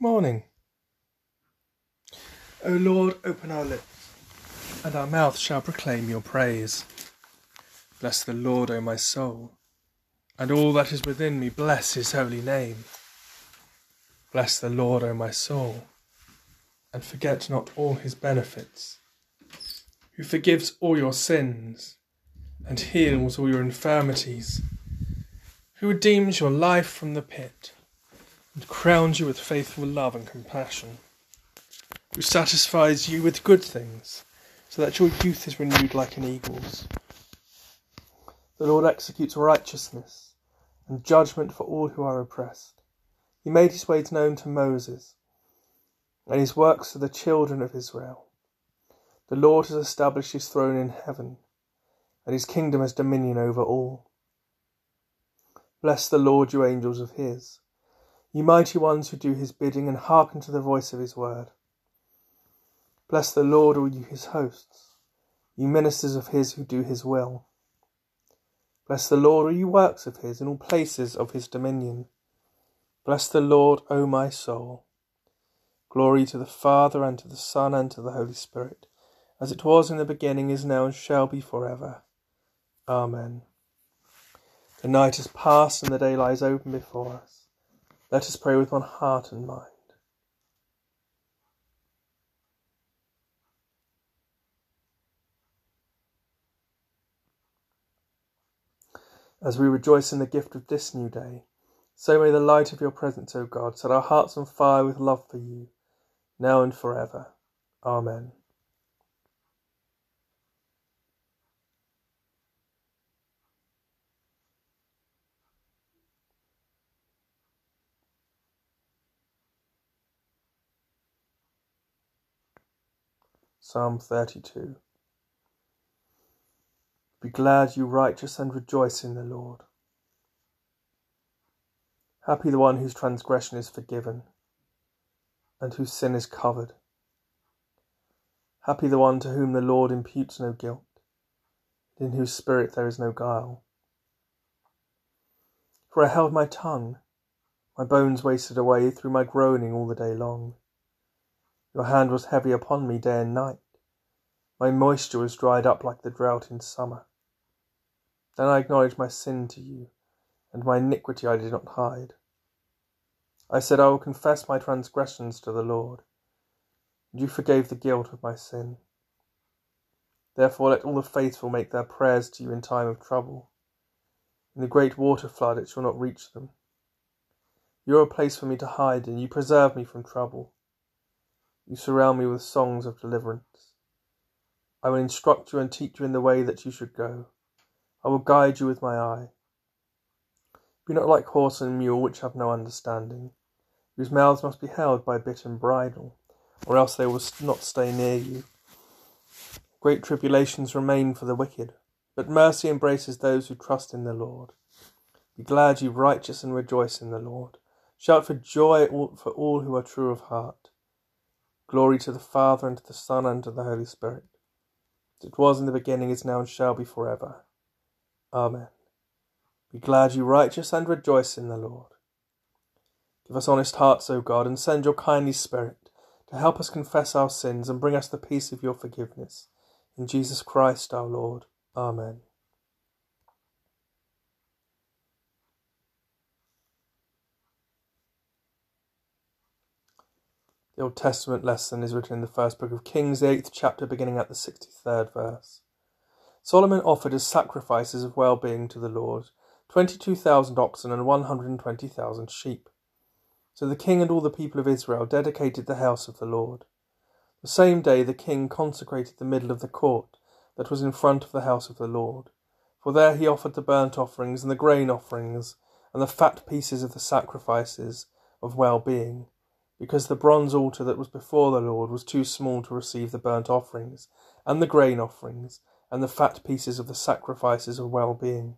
morning. O Lord, open our lips, and our mouth shall proclaim your praise. Bless the Lord, O my soul, and all that is within me, bless his holy name. Bless the Lord, O my soul, and forget not all his benefits, who forgives all your sins and heals all your infirmities, who redeems your life from the pit and crowns you with faithful love and compassion, who satisfies you with good things, so that your youth is renewed like an eagle's. The Lord executes righteousness and judgment for all who are oppressed. He made his ways known to Moses, and his works to the children of Israel. The Lord has established his throne in heaven, and his kingdom has dominion over all. Bless the Lord, you angels of his Ye mighty ones who do his bidding and hearken to the voice of his word. Bless the Lord, all you his hosts, ye ministers of his who do his will. Bless the Lord, all you works of his, in all places of his dominion. Bless the Lord, O my soul. Glory to the Father, and to the Son, and to the Holy Spirit, as it was in the beginning, is now, and shall be for ever. Amen. The night is past, and the day lies open before us. Let us pray with one heart and mind. As we rejoice in the gift of this new day, so may the light of your presence, O God, set our hearts on fire with love for you, now and forever. Amen. Psalm 32. Be glad, you righteous, and rejoice in the Lord. Happy the one whose transgression is forgiven, and whose sin is covered. Happy the one to whom the Lord imputes no guilt, and in whose spirit there is no guile. For I held my tongue, my bones wasted away through my groaning all the day long. Your hand was heavy upon me day and night. My moisture was dried up like the drought in summer. Then I acknowledged my sin to you, and my iniquity I did not hide. I said, I will confess my transgressions to the Lord, and you forgave the guilt of my sin. Therefore, let all the faithful make their prayers to you in time of trouble. In the great water flood, it shall not reach them. You are a place for me to hide in, you preserve me from trouble. You surround me with songs of deliverance. I will instruct you and teach you in the way that you should go. I will guide you with my eye. Be not like horse and mule, which have no understanding, whose mouths must be held by bit and bridle, or else they will not stay near you. Great tribulations remain for the wicked, but mercy embraces those who trust in the Lord. Be glad, you righteous, and rejoice in the Lord. Shout for joy for all who are true of heart. Glory to the Father, and to the Son, and to the Holy Spirit. It was in the beginning, is now, and shall be for ever. Amen. Be glad, you righteous, and rejoice in the Lord. Give us honest hearts, O God, and send your kindly Spirit to help us confess our sins and bring us the peace of your forgiveness. In Jesus Christ our Lord. Amen. The Old Testament lesson is written in the first book of Kings, the eighth chapter, beginning at the 63rd verse. Solomon offered as sacrifices of well being to the Lord 22,000 oxen and 120,000 sheep. So the king and all the people of Israel dedicated the house of the Lord. The same day the king consecrated the middle of the court that was in front of the house of the Lord. For there he offered the burnt offerings and the grain offerings and the fat pieces of the sacrifices of well being because the bronze altar that was before the Lord was too small to receive the burnt offerings, and the grain offerings, and the fat pieces of the sacrifices of well being.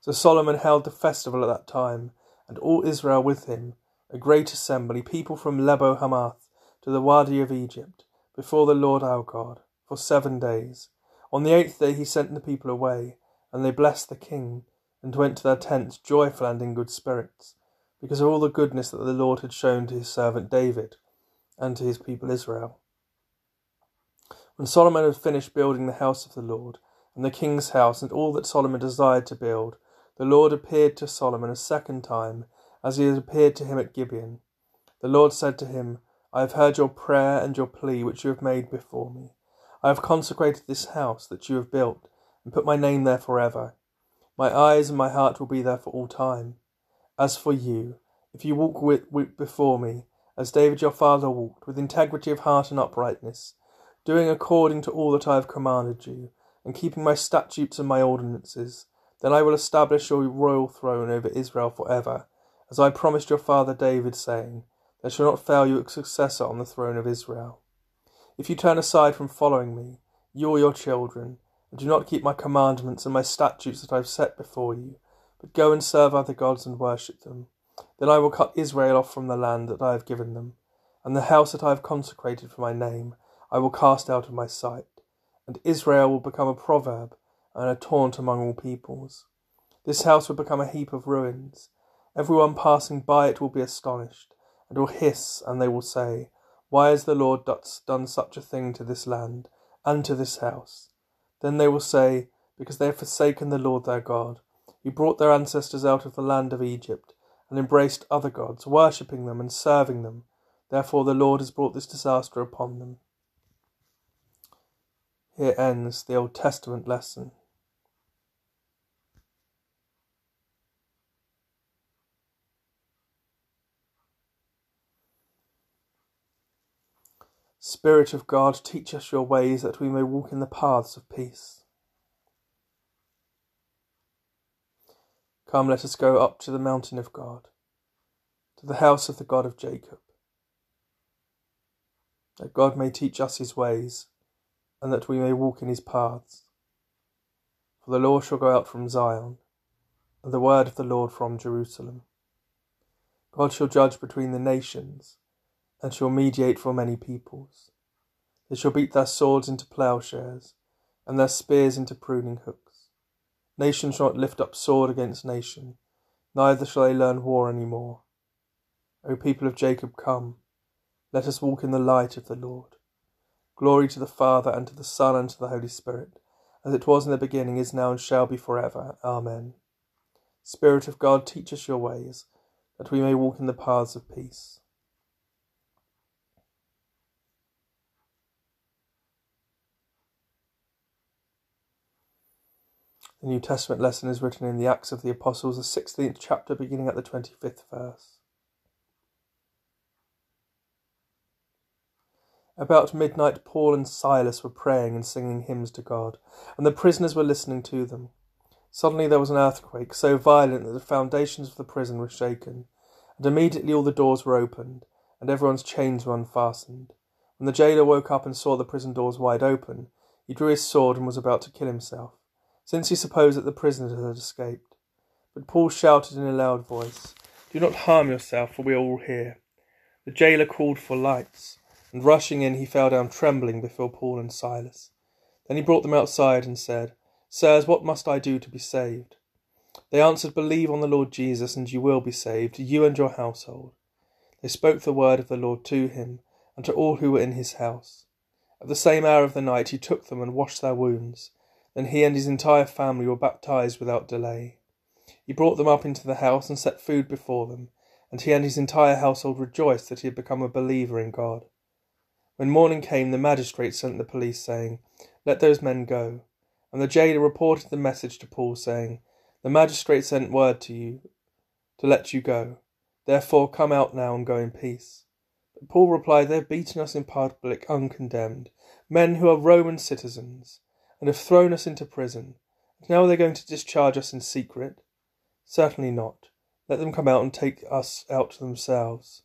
So Solomon held the festival at that time, and all Israel with him, a great assembly, people from Lebo Hamath to the Wadi of Egypt, before the Lord our God, for seven days. On the eighth day he sent the people away, and they blessed the king, and went to their tents joyful and in good spirits. Because of all the goodness that the Lord had shown to his servant David and to his people Israel. When Solomon had finished building the house of the Lord, and the king's house, and all that Solomon desired to build, the Lord appeared to Solomon a second time, as he had appeared to him at Gibeon. The Lord said to him, I have heard your prayer and your plea which you have made before me. I have consecrated this house that you have built, and put my name there for ever. My eyes and my heart will be there for all time. As for you, if you walk with, with, before me, as David your father walked, with integrity of heart and uprightness, doing according to all that I have commanded you, and keeping my statutes and my ordinances, then I will establish your royal throne over Israel for ever, as I promised your father David, saying, There shall not fail you a successor on the throne of Israel. If you turn aside from following me, you or your children, and do not keep my commandments and my statutes that I have set before you, but go and serve other gods and worship them. Then I will cut Israel off from the land that I have given them, and the house that I have consecrated for my name I will cast out of my sight, and Israel will become a proverb and a taunt among all peoples. This house will become a heap of ruins. Everyone passing by it will be astonished, and will hiss, and they will say, Why has the Lord done such a thing to this land and to this house? Then they will say, Because they have forsaken the Lord their God who brought their ancestors out of the land of Egypt, and embraced other gods, worshipping them and serving them. Therefore the Lord has brought this disaster upon them. Here ends the Old Testament lesson. Spirit of God, teach us your ways that we may walk in the paths of peace. Come, let us go up to the mountain of God, to the house of the God of Jacob, that God may teach us his ways, and that we may walk in his paths. For the law shall go out from Zion, and the word of the Lord from Jerusalem. God shall judge between the nations, and shall mediate for many peoples. They shall beat their swords into plowshares, and their spears into pruning hooks. Nation shall not lift up sword against nation, neither shall they learn war any more. O people of Jacob, come, let us walk in the light of the Lord. Glory to the Father, and to the Son, and to the Holy Spirit, as it was in the beginning, is now, and shall be for ever. Amen. Spirit of God, teach us your ways, that we may walk in the paths of peace. The New Testament lesson is written in the Acts of the Apostles, the 16th chapter, beginning at the 25th verse. About midnight, Paul and Silas were praying and singing hymns to God, and the prisoners were listening to them. Suddenly there was an earthquake, so violent that the foundations of the prison were shaken, and immediately all the doors were opened, and everyone's chains were unfastened. When the jailer woke up and saw the prison doors wide open, he drew his sword and was about to kill himself since he supposed that the prisoners had escaped. But Paul shouted in a loud voice, Do not harm yourself, for we are all here. The jailer called for lights, and rushing in, he fell down trembling before Paul and Silas. Then he brought them outside and said, Sirs, what must I do to be saved? They answered, Believe on the Lord Jesus, and you will be saved, you and your household. They spoke the word of the Lord to him, and to all who were in his house. At the same hour of the night he took them and washed their wounds. Then he and his entire family were baptized without delay. He brought them up into the house and set food before them, and he and his entire household rejoiced that he had become a believer in God. When morning came, the magistrate sent the police, saying, Let those men go. And the jailer reported the message to Paul, saying, The magistrate sent word to you to let you go. Therefore come out now and go in peace. But Paul replied, They have beaten us in public uncondemned, men who are Roman citizens and have thrown us into prison. And now are they going to discharge us in secret? Certainly not. Let them come out and take us out themselves.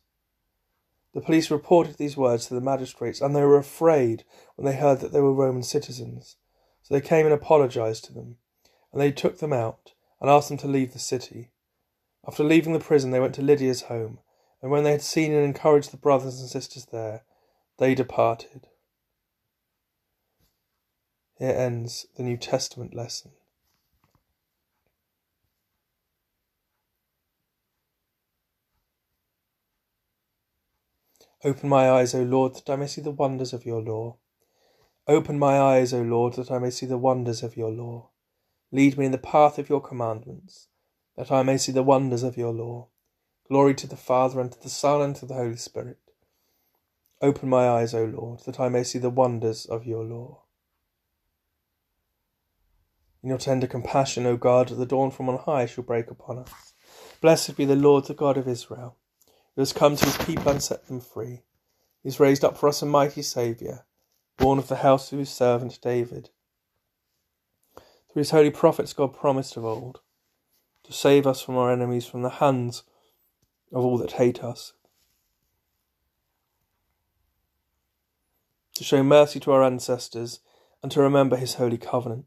The police reported these words to the magistrates, and they were afraid when they heard that they were Roman citizens. So they came and apologized to them, and they took them out and asked them to leave the city. After leaving the prison, they went to Lydia's home, and when they had seen and encouraged the brothers and sisters there, they departed. Here ends the New Testament lesson. Open my eyes, O Lord, that I may see the wonders of your law. Open my eyes, O Lord, that I may see the wonders of your law. Lead me in the path of your commandments, that I may see the wonders of your law. Glory to the Father, and to the Son, and to the Holy Spirit. Open my eyes, O Lord, that I may see the wonders of your law. In your tender compassion, O God, the dawn from on high shall break upon us. Blessed be the Lord, the God of Israel who has come to his people and set them free. He has raised up for us a mighty Saviour, born of the house of his servant David. Through his holy prophets, God promised of old to save us from our enemies, from the hands of all that hate us, to show mercy to our ancestors, and to remember his holy covenant.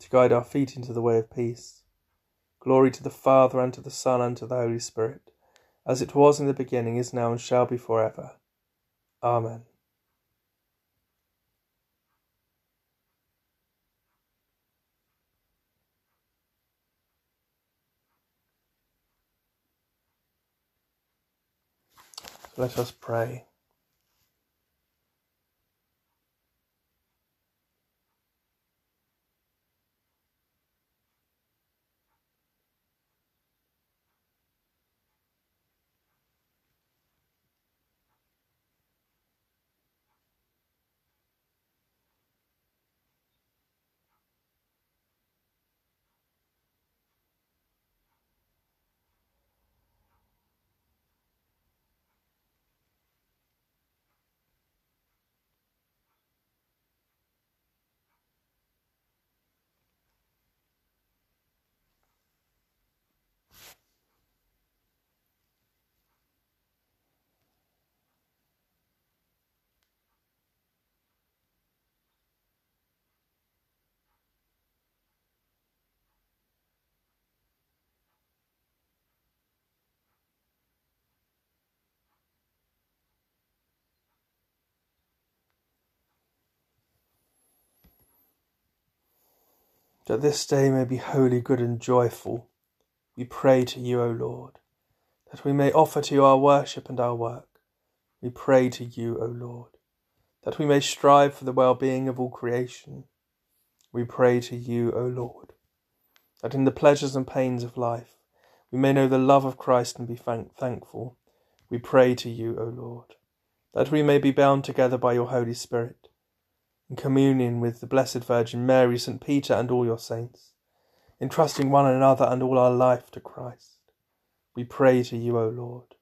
to guide our feet into the way of peace. Glory to the Father, and to the Son, and to the Holy Spirit, as it was in the beginning, is now, and shall be for ever. Amen. Let us pray. That this day may be holy, good, and joyful, we pray to you, O Lord, that we may offer to you our worship and our work. We pray to you, O Lord, that we may strive for the well being of all creation. We pray to you, O Lord, that in the pleasures and pains of life we may know the love of Christ and be thank- thankful. We pray to you, O Lord, that we may be bound together by your Holy Spirit in communion with the Blessed Virgin Mary, St. Peter, and all your saints, entrusting one another and all our life to Christ. We pray to you, O Lord.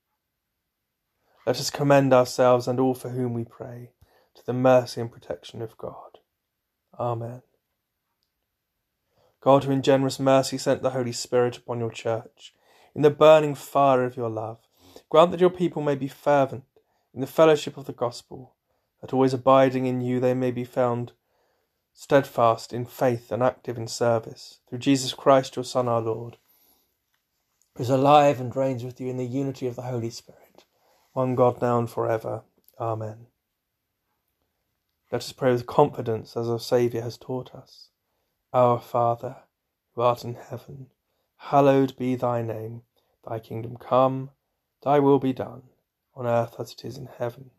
Let us commend ourselves and all for whom we pray to the mercy and protection of God. Amen. God, who in generous mercy sent the Holy Spirit upon your church, in the burning fire of your love, grant that your people may be fervent in the fellowship of the gospel that always abiding in you they may be found steadfast in faith and active in service, through Jesus Christ, your Son, our Lord, who is alive and reigns with you in the unity of the Holy Spirit, one God now and forever. Amen. Let us pray with confidence as our Saviour has taught us. Our Father, who art in heaven, hallowed be thy name. Thy kingdom come, thy will be done, on earth as it is in heaven.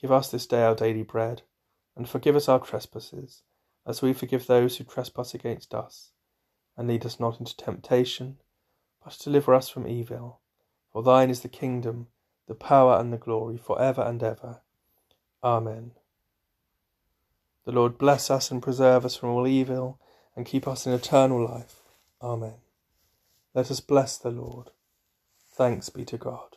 Give us this day our daily bread, and forgive us our trespasses, as we forgive those who trespass against us. And lead us not into temptation, but deliver us from evil. For thine is the kingdom, the power, and the glory, for ever and ever. Amen. The Lord bless us and preserve us from all evil, and keep us in eternal life. Amen. Let us bless the Lord. Thanks be to God.